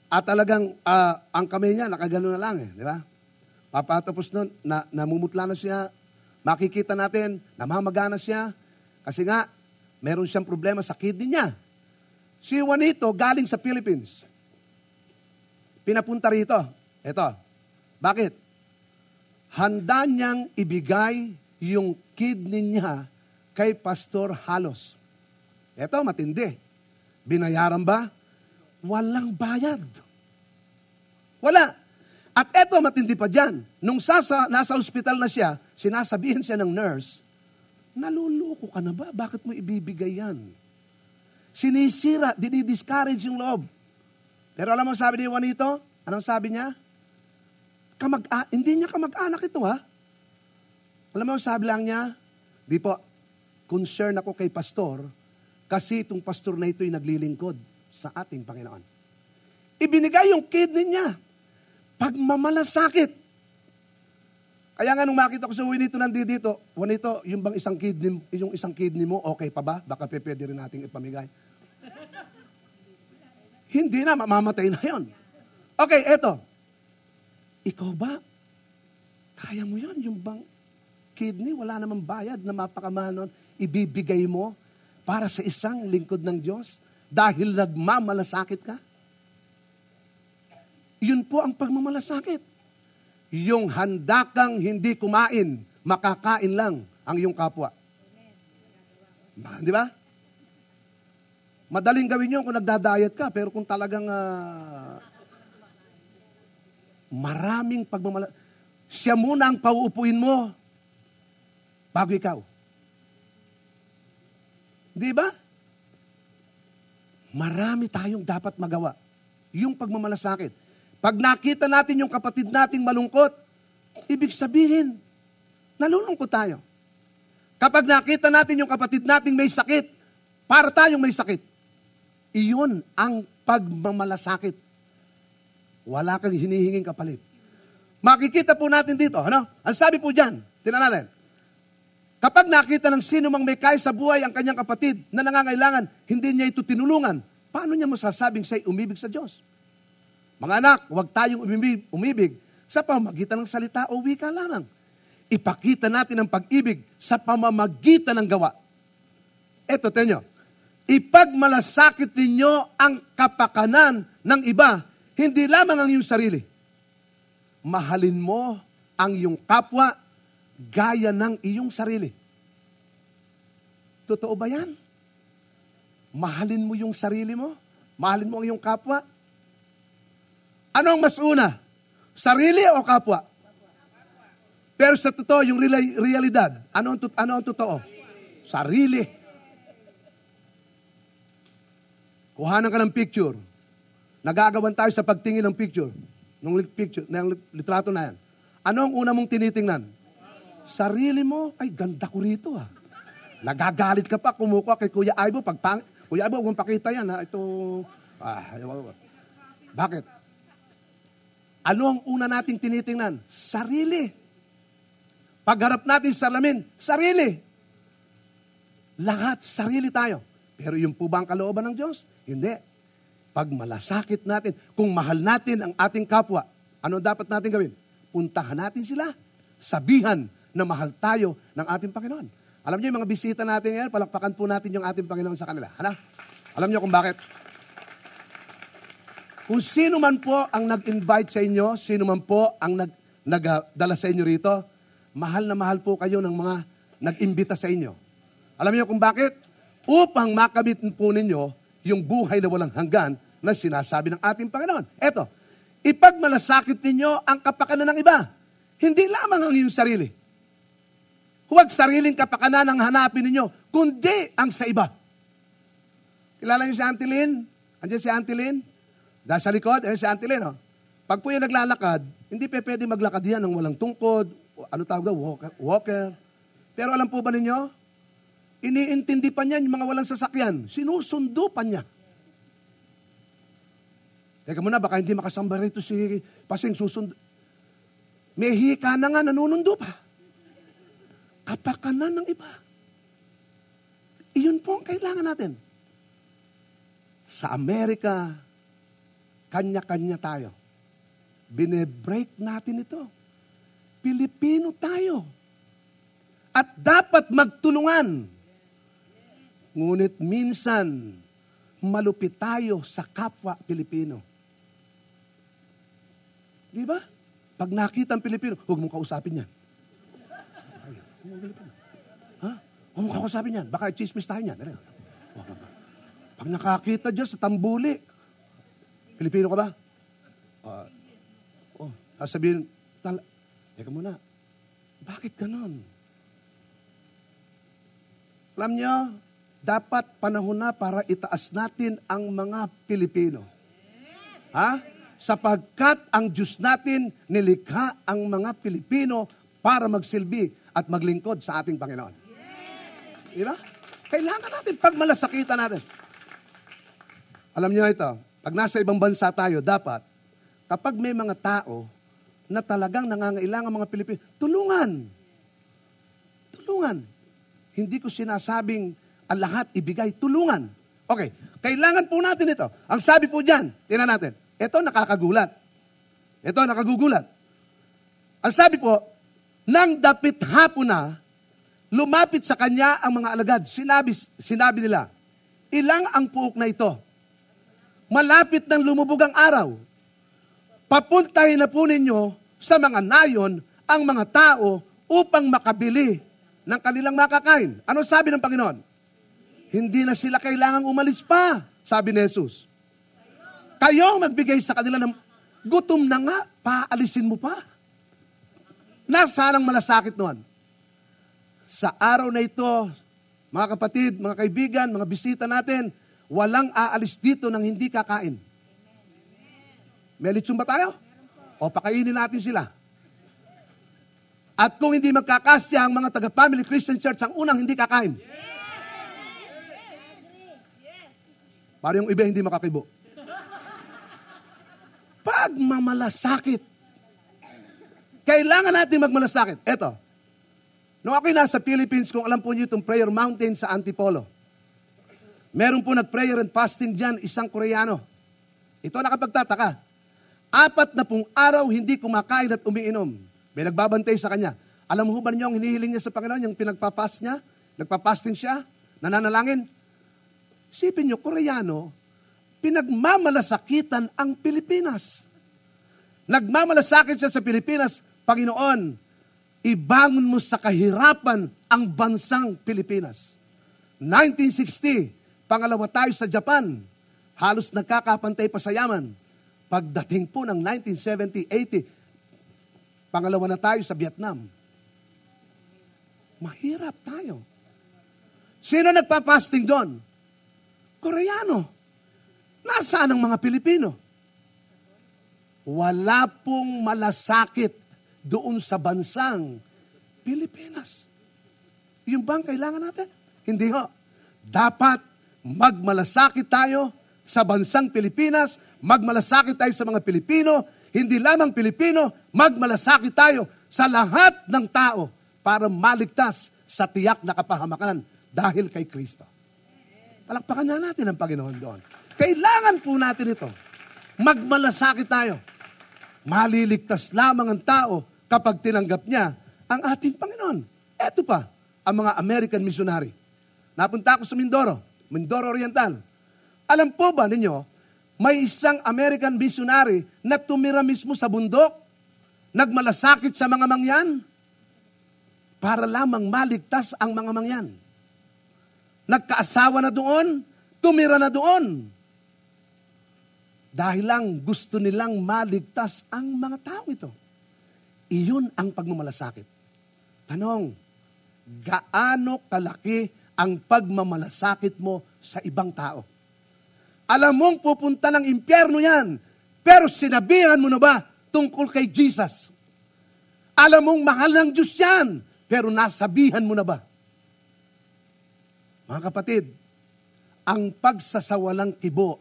At talagang ah, ang kamay niya, nakagano na lang eh, di ba? Papatapos nun, na, namumutla na siya, makikita natin, namamagana siya, kasi nga, meron siyang problema sa kidney niya. Si Juanito, galing sa Philippines. Pinapunta rito. Ito. Bakit? Handa niyang ibigay yung kidney niya kay Pastor Halos. Ito, matindi. Binayaran ba? Walang bayad. Wala. At eto, matindi pa dyan. Nung sasa, nasa ospital na siya, sinasabihin siya ng nurse, naluloko ka na ba? Bakit mo ibibigay yan? Sinisira, dinidiscourage yung loob. Pero alam mo sabi ni Juanito? Anong sabi niya? kamag hindi niya kamag-anak ito ha. Alam mo, sabi lang niya, di po, concern ako kay pastor kasi itong pastor na ito'y naglilingkod sa ating Panginoon. Ibinigay yung kidney niya. Pagmamalasakit. Kaya nga nung makita ko sa Juanito nandito dito, Juanito, yung bang isang kidney, yung isang kidney mo, okay pa ba? Baka pwede rin nating ipamigay. Hindi na, mamamatay na yon. Okay, eto. Ikaw ba? Kaya mo yon Yung bang kidney, wala namang bayad na mapakamahal nun, ibibigay mo para sa isang lingkod ng Diyos dahil nagmamalasakit ka? Yun po ang pagmamalasakit. Yung handa kang hindi kumain, makakain lang ang iyong kapwa. Di ba? Madaling gawin yun kung nagda-diet ka, pero kung talagang ah, maraming pagmamala... Siya muna ang pauupuin mo bago ikaw. Di ba? Marami tayong dapat magawa. Yung pagmamalasakit. Pag nakita natin yung kapatid nating malungkot, ibig sabihin, nalulungkot tayo. Kapag nakita natin yung kapatid nating may sakit, para tayong may sakit, iyon ang pagmamalasakit. Wala kang hinihinging kapalit. Makikita po natin dito, ano? Ang sabi po dyan, tinan natin, kapag nakita ng sino mang may kaya sa buhay ang kanyang kapatid na nangangailangan, hindi niya ito tinulungan, paano niya masasabing siya'y umibig sa Diyos? Mga anak, huwag tayong umibig, umibig sa pamamagitan ng salita o wika lamang. Ipakita natin ang pag-ibig sa pamamagitan ng gawa. Eto, tenyo. Ipagmalasakit ninyo ang kapakanan ng iba, hindi lamang ang iyong sarili. Mahalin mo ang iyong kapwa gaya ng iyong sarili. Totoo ba yan? Mahalin mo yung sarili mo? Mahalin mo ang iyong kapwa? Ano ang mas una? Sarili o kapwa? Pero sa totoo, yung reali- realidad, ano ang, ano ang totoo? Sarili. Kuhanan ka ng picture. Nagagawan tayo sa pagtingin ng picture. Ng lit- picture, ng lit- litrato na yan. Ano ang una mong tinitingnan? Sarili mo, ay ganda ko rito ah. Nagagalit ka pa, kumukuha kay Kuya Aibo. Pag pang, Kuya Aibo, huwag pakita yan ha. Ito, ah, ayaw- bakit? Ano ang una nating tinitingnan? Sarili. Pagharap natin sa salamin, sarili. Lahat, sarili tayo. Pero yung po ba ang kalooban ng Diyos? Hindi. Pag malasakit natin, kung mahal natin ang ating kapwa, ano dapat natin gawin? Puntahan natin sila. Sabihan na mahal tayo ng ating Panginoon. Alam niyo yung mga bisita natin ngayon, palakpakan po natin yung ating Panginoon sa kanila. Hala? Alam niyo kung bakit? Kung sino man po ang nag-invite sa inyo, sino man po ang nag, nagdala sa inyo rito, mahal na mahal po kayo ng mga nag-imbita sa inyo. Alam niyo kung bakit? Upang makamit po ninyo yung buhay na walang hanggan na sinasabi ng ating Panginoon. Eto, ipagmalasakit ninyo ang kapakanan ng iba. Hindi lamang ang iyong sarili. Huwag sariling kapakanan ang hanapin ninyo, kundi ang sa iba. Kilala niyo si Auntie Lynn? Andiyan si Auntie Lynn? Dahil sa likod, eh, si Auntie Lynn, oh. Pag po yung naglalakad, hindi pa pwede maglakad yan ng walang tungkod, ano tawag daw, walker, walker. Pero alam po ba ninyo, iniintindi pa niya yung mga walang sasakyan. Sinusundo pa niya. Teka muna, baka hindi makasamba rito si Pasing susundo. May hika na nga, nanunundo pa. Kapakanan ng iba. Iyon po ang kailangan natin. Sa Amerika, kanya-kanya tayo. Binebreak natin ito. Pilipino tayo. At dapat magtulungan. Ngunit minsan, malupit tayo sa kapwa Pilipino. Di ba? Pag nakita ang Pilipino, huwag mong kausapin yan. Ay, huwag mong Pilipino. Ha? Huwag mong kausapin yan. Baka chismis tayo yan. Dali. Pag nakakita dyan sa tambuli, Pilipino ka ba? Ah, oh, sasabihin, tal- teka muna, bakit ganon? Alam nyo, dapat panahon na para itaas natin ang mga Pilipino. Ha? sapagkat ang Diyos natin nilikha ang mga Pilipino para magsilbi at maglingkod sa ating Panginoon. Di ba? Kailangan natin pagmalasakitan natin. Alam niyo ito, pag nasa ibang bansa tayo, dapat, kapag may mga tao na talagang nangangailangan mga Pilipino, tulungan. Tulungan. Hindi ko sinasabing ang lahat ibigay, tulungan. Okay, kailangan po natin ito. Ang sabi po dyan, tingnan natin, ito nakakagulat. Ito nakagugulat. Ang sabi po, nang dapit hapon na, lumapit sa kanya ang mga alagad. Sinabi, sinabi nila, ilang ang puok na ito? Malapit ng lumubog ang araw. Papuntahin na po ninyo sa mga nayon ang mga tao upang makabili ng kanilang makakain. Ano sabi ng Panginoon? Hindi na sila kailangang umalis pa, sabi ni Jesus. Kayo ang magbigay sa kanila ng gutom na nga, paalisin mo pa. Nasaan ang malasakit noon? Sa araw na ito, mga kapatid, mga kaibigan, mga bisita natin, walang aalis dito ng hindi kakain. May litsong ba tayo? O pakainin natin sila. At kung hindi magkakasya ang mga taga-family Christian Church, ang unang hindi kakain. Para yung iba hindi makakibo. Pagmamalasakit. Kailangan natin magmalasakit. Eto, nung ako'y nasa Philippines, kung alam po niyo itong prayer mountain sa Antipolo, meron po nag-prayer and fasting dyan, isang Koreano. Ito nakapagtataka. Apat na pong araw hindi kumakain at umiinom. May nagbabantay sa kanya. Alam mo ba niyo ang hinihiling niya sa Panginoon, yung pinagpapas niya? Nagpapasting siya? Nananalangin? Sipin niyo, Koreano, pinagmamalasakitan ang Pilipinas. Nagmamalasakit siya sa Pilipinas, Panginoon, ibangon mo sa kahirapan ang bansang Pilipinas. 1960, pangalawa tayo sa Japan, halos nagkakapantay pa sa yaman. Pagdating po ng 1970-80, pangalawa na tayo sa Vietnam. Mahirap tayo. Sino nagpa-fasting doon? Koreano. Nasaan ang mga Pilipino? Wala pong malasakit doon sa bansang Pilipinas. Yung bang kailangan natin? Hindi ho. Dapat magmalasakit tayo sa bansang Pilipinas, magmalasakit tayo sa mga Pilipino, hindi lamang Pilipino, magmalasakit tayo sa lahat ng tao para maligtas sa tiyak na kapahamakan dahil kay Kristo. Palakpakan na natin ang Panginoon doon. Kailangan po natin ito. Magmalasakit tayo. Maliligtas lamang ang tao kapag tinanggap niya ang ating Panginoon. Eto pa, ang mga American missionary. Napunta ako sa Mindoro, Mindoro Oriental. Alam po ba ninyo, may isang American missionary na tumira mismo sa bundok, nagmalasakit sa mga mangyan, para lamang maligtas ang mga mangyan. Nagkaasawa na doon, tumira na doon. Dahil lang gusto nilang maligtas ang mga tao ito. Iyon ang pagmamalasakit. Tanong, gaano kalaki ang pagmamalasakit mo sa ibang tao? Alam mong pupunta ng impyerno yan, pero sinabihan mo na ba tungkol kay Jesus? Alam mong mahal ng Diyos yan, pero nasabihan mo na ba? Mga kapatid, ang pagsasawalang kibo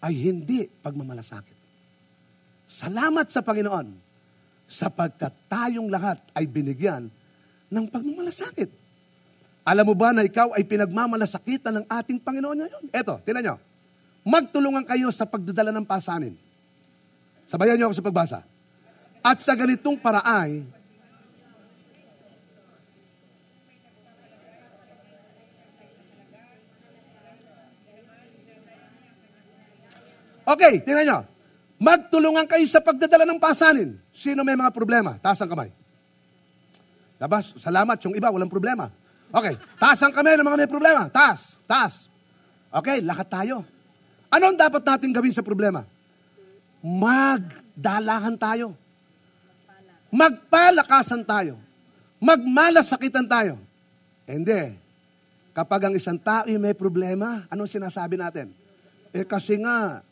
ay hindi pagmamalasakit. Salamat sa Panginoon sapagkat tayong lahat ay binigyan ng pagmamalasakit. Alam mo ba na ikaw ay pinagmamalasakitan ng ating Panginoon ngayon? Eto, tinan nyo. Magtulungan kayo sa pagdadala ng pasanin. Sabayan niyo ako sa pagbasa. At sa ganitong paraay, Okay, tingnan nyo. Magtulungan kayo sa pagdadala ng pasanin. Sino may mga problema? Taas ang kamay. Labas, salamat. Yung iba, walang problema. Okay, taas ang kamay ng mga may problema. Taas, taas. Okay, lahat tayo. Ano ang dapat natin gawin sa problema? Magdalahan tayo. Magpalakasan tayo. Magmalasakitan tayo. Hindi. Kapag ang isang tao ay may problema, anong sinasabi natin? Eh kasi nga,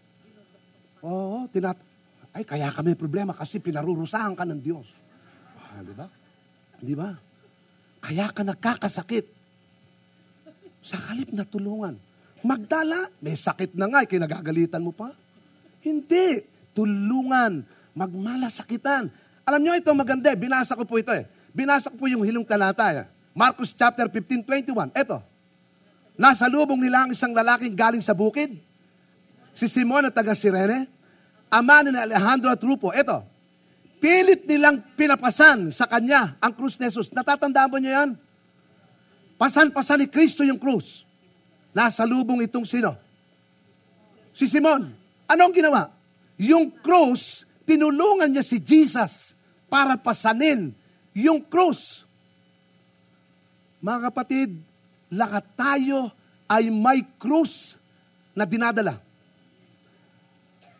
Oo, tinat... Ay, kaya kami problema kasi pinarurusahan ka ng Diyos. Ah, di ba? Di ba? Kaya ka nagkakasakit. Sa halip na tulungan. Magdala, may sakit na nga, eh, kinagagalitan mo pa. Hindi. Tulungan. Magmalasakitan. Alam nyo ito maganda eh. Binasa ko po ito eh. Binasa ko po yung hilong talata. eh. Marcos chapter 15, 21. Ito. Nasa lubong nila ang isang lalaking galing sa bukid. Si Simon na taga Sirene. Ama ni Alejandro at Rupo. Ito. Pilit nilang pinapasan sa kanya ang krus ni Jesus. Natatandaan mo niyo yan? Pasan-pasan ni Kristo yung krus. Nasa lubong itong sino? Si Simon. Anong ginawa? Yung krus, tinulungan niya si Jesus para pasanin yung krus. Mga kapatid, lahat tayo ay may krus na dinadala.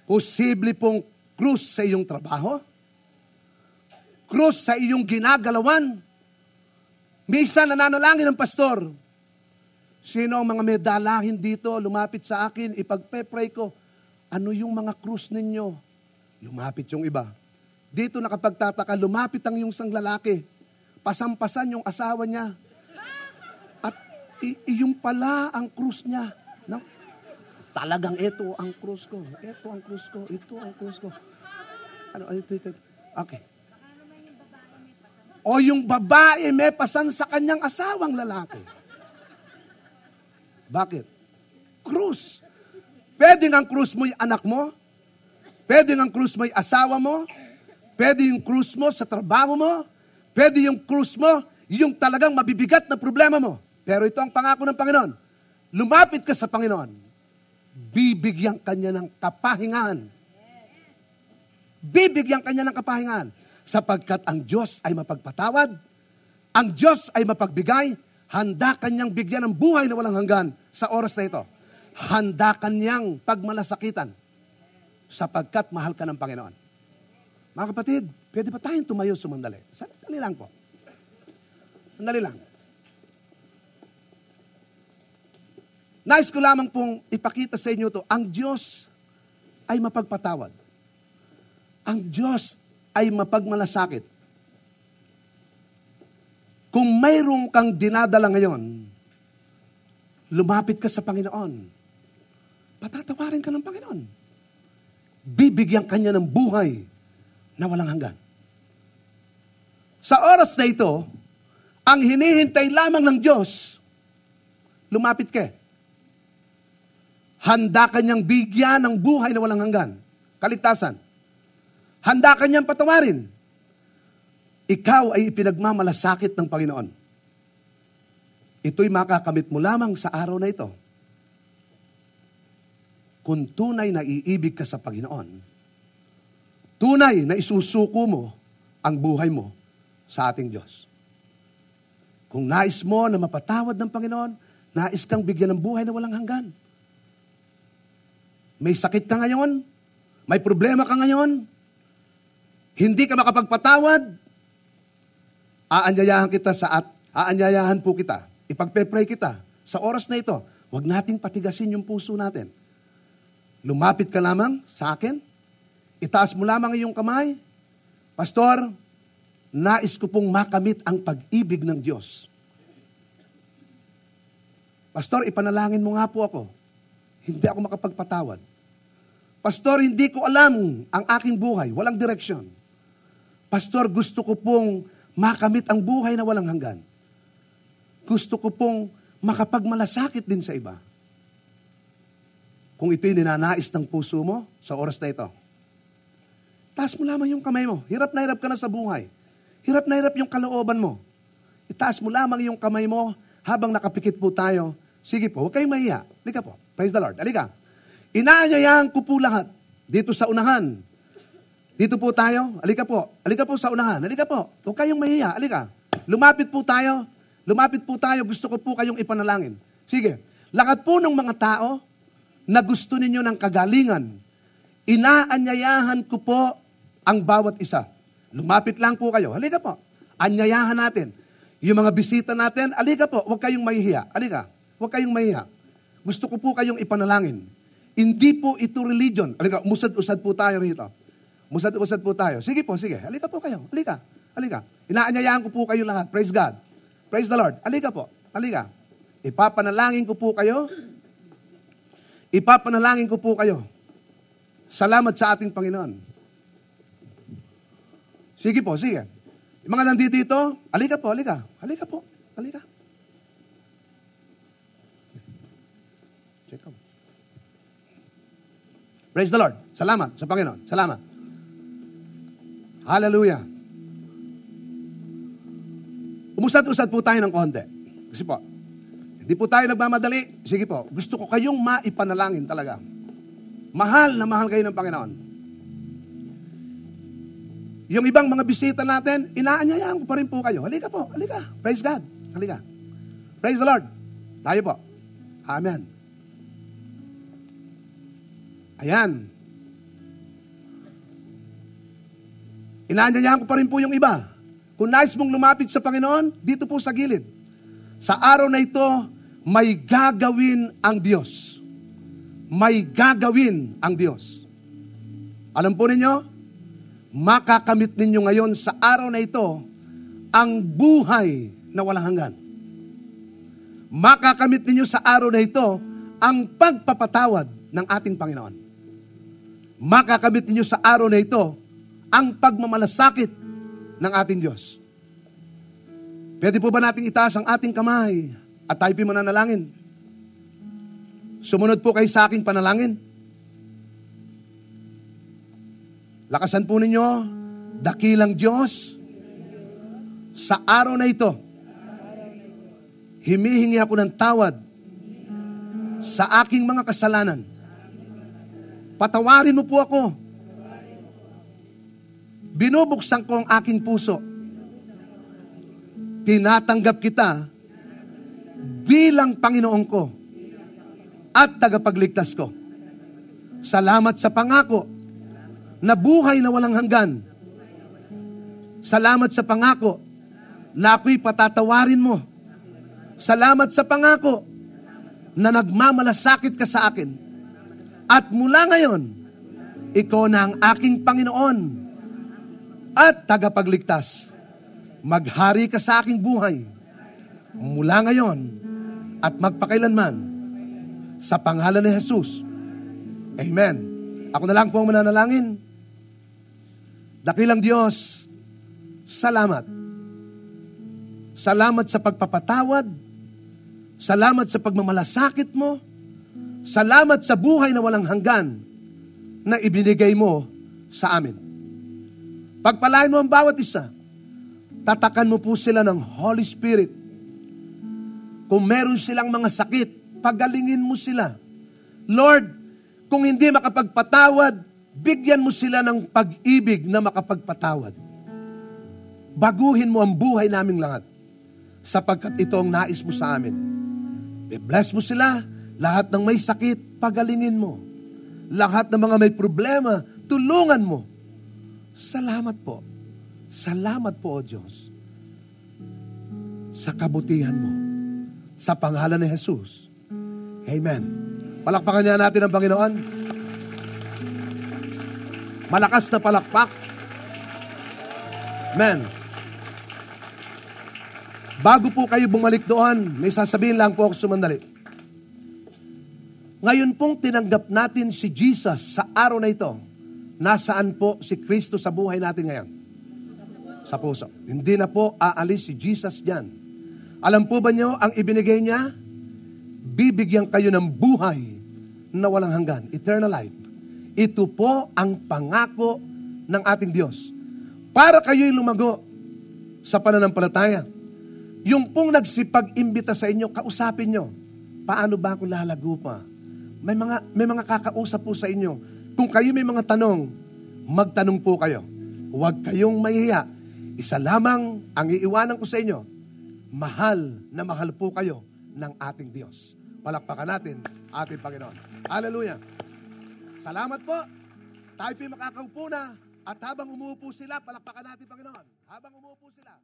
Posible pong krus sa iyong trabaho, krus sa iyong ginagalawan. Misa nananalangin ng pastor. Sino ang mga may dito? Lumapit sa akin, ipagpe-pray ko. Ano yung mga krus ninyo? Lumapit yung iba. Dito nakapagtataka, lumapit ang yung sang lalaki. Pasampasan yung asawa niya. At i- yung pala ang krus niya. No? Talagang ito ang krus ko. Ito ang krus ko. Ito ang krus ko. Ano, ito, ito. Okay. O yung babae may pasan sa kanyang asawang lalaki. Bakit? Krus. Pwede ang krus mo yung anak mo. Pwede ang krus mo yung asawa mo. Pwede yung krus mo sa trabaho mo. Pwede yung krus mo, yung talagang mabibigat na problema mo. Pero ito ang pangako ng Panginoon. Lumapit ka sa Panginoon. Bibigyan kanya ng kapahingan. Bibigyan kanya ng kapahingan. Sapagkat ang Diyos ay mapagpatawad, ang Diyos ay mapagbigay, handa kanyang bigyan ng buhay na walang hanggan sa oras na ito. Handa kanyang pagmalasakitan sapagkat mahal ka ng Panginoon. Mga kapatid, pwede ba tayong tumayo sumandali? Sandali lang po. Sandali lang. Nais ko lamang pong ipakita sa inyo to, ang Diyos ay mapagpatawad. Ang Diyos ay mapagmalasakit. Kung mayroong kang dinadala ngayon, lumapit ka sa Panginoon. Patatawarin ka ng Panginoon. Bibigyan kanya ng buhay na walang hanggan. Sa oras na ito, ang hinihintay lamang ng Diyos, lumapit ka. Handa kanyang bigyan ng buhay na walang hanggan. Kaligtasan. Handa kanyang patawarin. Ikaw ay ipinagmamalasakit ng Panginoon. Ito'y makakamit mo lamang sa araw na ito. Kung tunay na iibig ka sa Panginoon, tunay na isusuko mo ang buhay mo sa ating Diyos. Kung nais mo na mapatawad ng Panginoon, nais kang bigyan ng buhay na walang hanggan. May sakit ka ngayon, may problema ka ngayon, hindi ka makapagpatawad, aanyayahan kita sa at aanyayahan po kita. Ipagpe-pray kita. Sa oras na ito, huwag nating patigasin yung puso natin. Lumapit ka lamang sa akin. Itaas mo lamang iyong kamay. Pastor, nais ko pong makamit ang pag-ibig ng Diyos. Pastor, ipanalangin mo nga po ako. Hindi ako makapagpatawad. Pastor, hindi ko alam ang aking buhay. Walang direksyon. Pastor, gusto ko pong makamit ang buhay na walang hanggan. Gusto ko pong makapagmalasakit din sa iba. Kung ito'y ninanais ng puso mo sa oras na ito, taas mo lamang yung kamay mo. Hirap na hirap ka na sa buhay. Hirap na hirap yung kalooban mo. Itaas mo lamang yung kamay mo habang nakapikit po tayo. Sige po, huwag kayong mahiya. Halika po. Praise the Lord. Halika. Inaanyayahan ko po lahat dito sa unahan. Dito po tayo. Halika po. Halika po sa unahan. Halika po. Huwag kayong mahiya. Halika. Lumapit po tayo. Lumapit po tayo. Gusto ko po kayong ipanalangin. Sige. Lakat po ng mga tao na gusto ninyo ng kagalingan, inaanyayahan ko po ang bawat isa. Lumapit lang po kayo. Halika po. Anyayahan natin. Yung mga bisita natin, halika po. Huwag kayong mahihiya. Halika. Huwag kayong mahihiya. Gusto ko po kayong ipanalangin. Hindi po ito religion. Halika, musad-usad po tayo rito. Musad-usad po tayo. Sige po, sige. Halika po kayo. Halika. Halika. Inaanyayahan ko po kayo lahat. Praise God. Praise the Lord. Halika po. Halika. Ipapanalangin ko po kayo. Ipapanalangin ko po kayo. Salamat sa ating Panginoon. Sige po, sige. Mga nandito dito, halika po, halika. Halika po, halika. Praise the Lord. Salamat sa Panginoon. Salamat. Hallelujah. Umusad-usad po tayo ng konti. Kasi po, hindi po tayo nagmamadali. Sige po, gusto ko kayong maipanalangin talaga. Mahal na mahal kayo ng Panginoon. Yung ibang mga bisita natin, inaanyayahan ko pa rin po kayo. Halika po, halika. Praise God. Halika. Praise the Lord. Tayo po. Amen. Ayan. Inaanyayahan ko pa rin po yung iba. Kung nais mong lumapit sa Panginoon, dito po sa gilid. Sa araw na ito, may gagawin ang Diyos. May gagawin ang Diyos. Alam po ninyo, makakamit ninyo ngayon sa araw na ito ang buhay na walang hanggan. Makakamit ninyo sa araw na ito ang pagpapatawad ng ating Panginoon. Makakamit ninyo sa araw na ito ang pagmamalasakit ng ating Diyos. Pwede po ba nating itaas ang ating kamay at tayo mananalangin? Sumunod po kayo sa aking panalangin. Lakasan po ninyo, dakilang Diyos, sa araw na ito, himihingi ako ng tawad sa aking mga kasalanan. Patawarin mo po ako. Binubuksan ko ang aking puso. Tinatanggap kita bilang Panginoon ko at tagapagligtas ko. Salamat sa pangako na buhay na walang hanggan. Salamat sa pangako na ako'y patatawarin mo. Salamat sa pangako na nagmamalasakit ka sa akin. At mula ngayon, ikaw na ang aking Panginoon at tagapagligtas. Maghari ka sa aking buhay mula ngayon at magpakailanman sa pangalan ni Jesus. Amen. Ako na lang po ang mananalangin. Dakilang Diyos, salamat. Salamat sa pagpapatawad. Salamat sa pagmamalasakit mo. Salamat sa buhay na walang hanggan na ibinigay mo sa amin. Pagpalain mo ang bawat isa. Tatakan mo po sila ng Holy Spirit. Kung meron silang mga sakit, pagalingin mo sila. Lord, kung hindi makapagpatawad, bigyan mo sila ng pag-ibig na makapagpatawad. Baguhin mo ang buhay naming lahat sapagkat ito ang nais mo sa amin. I-bless mo sila, lahat ng may sakit, pagalingin mo. Lahat ng mga may problema, tulungan mo. Salamat po. Salamat po, O Diyos. Sa kabutihan mo. Sa pangalan ni Jesus. Amen. Palakpakan niya natin ang Panginoon. Malakas na palakpak. Amen. Bago po kayo bumalik doon, may sasabihin lang po ako sumandali. Ngayon pong tinanggap natin si Jesus sa araw na ito, nasaan po si Kristo sa buhay natin ngayon? Sa puso. Hindi na po aalis si Jesus dyan. Alam po ba niyo ang ibinigay niya? Bibigyan kayo ng buhay na walang hanggan, eternal life. Ito po ang pangako ng ating Diyos. Para kayo'y lumago sa pananampalataya. Yung pong nagsipag-imbita sa inyo, kausapin nyo. Paano ba ako lalago pa? May mga, may mga kakausap po sa inyo. Kung kayo may mga tanong, magtanong po kayo. Huwag kayong mahihiya. Isa lamang ang iiwanan ko sa inyo. Mahal na mahal po kayo ng ating Diyos. Palakpakan natin ating Panginoon. Hallelujah. Salamat po. Tayo po'y makakaupo na. At habang umuupo sila, palakpakan natin Panginoon. Habang umuupo sila.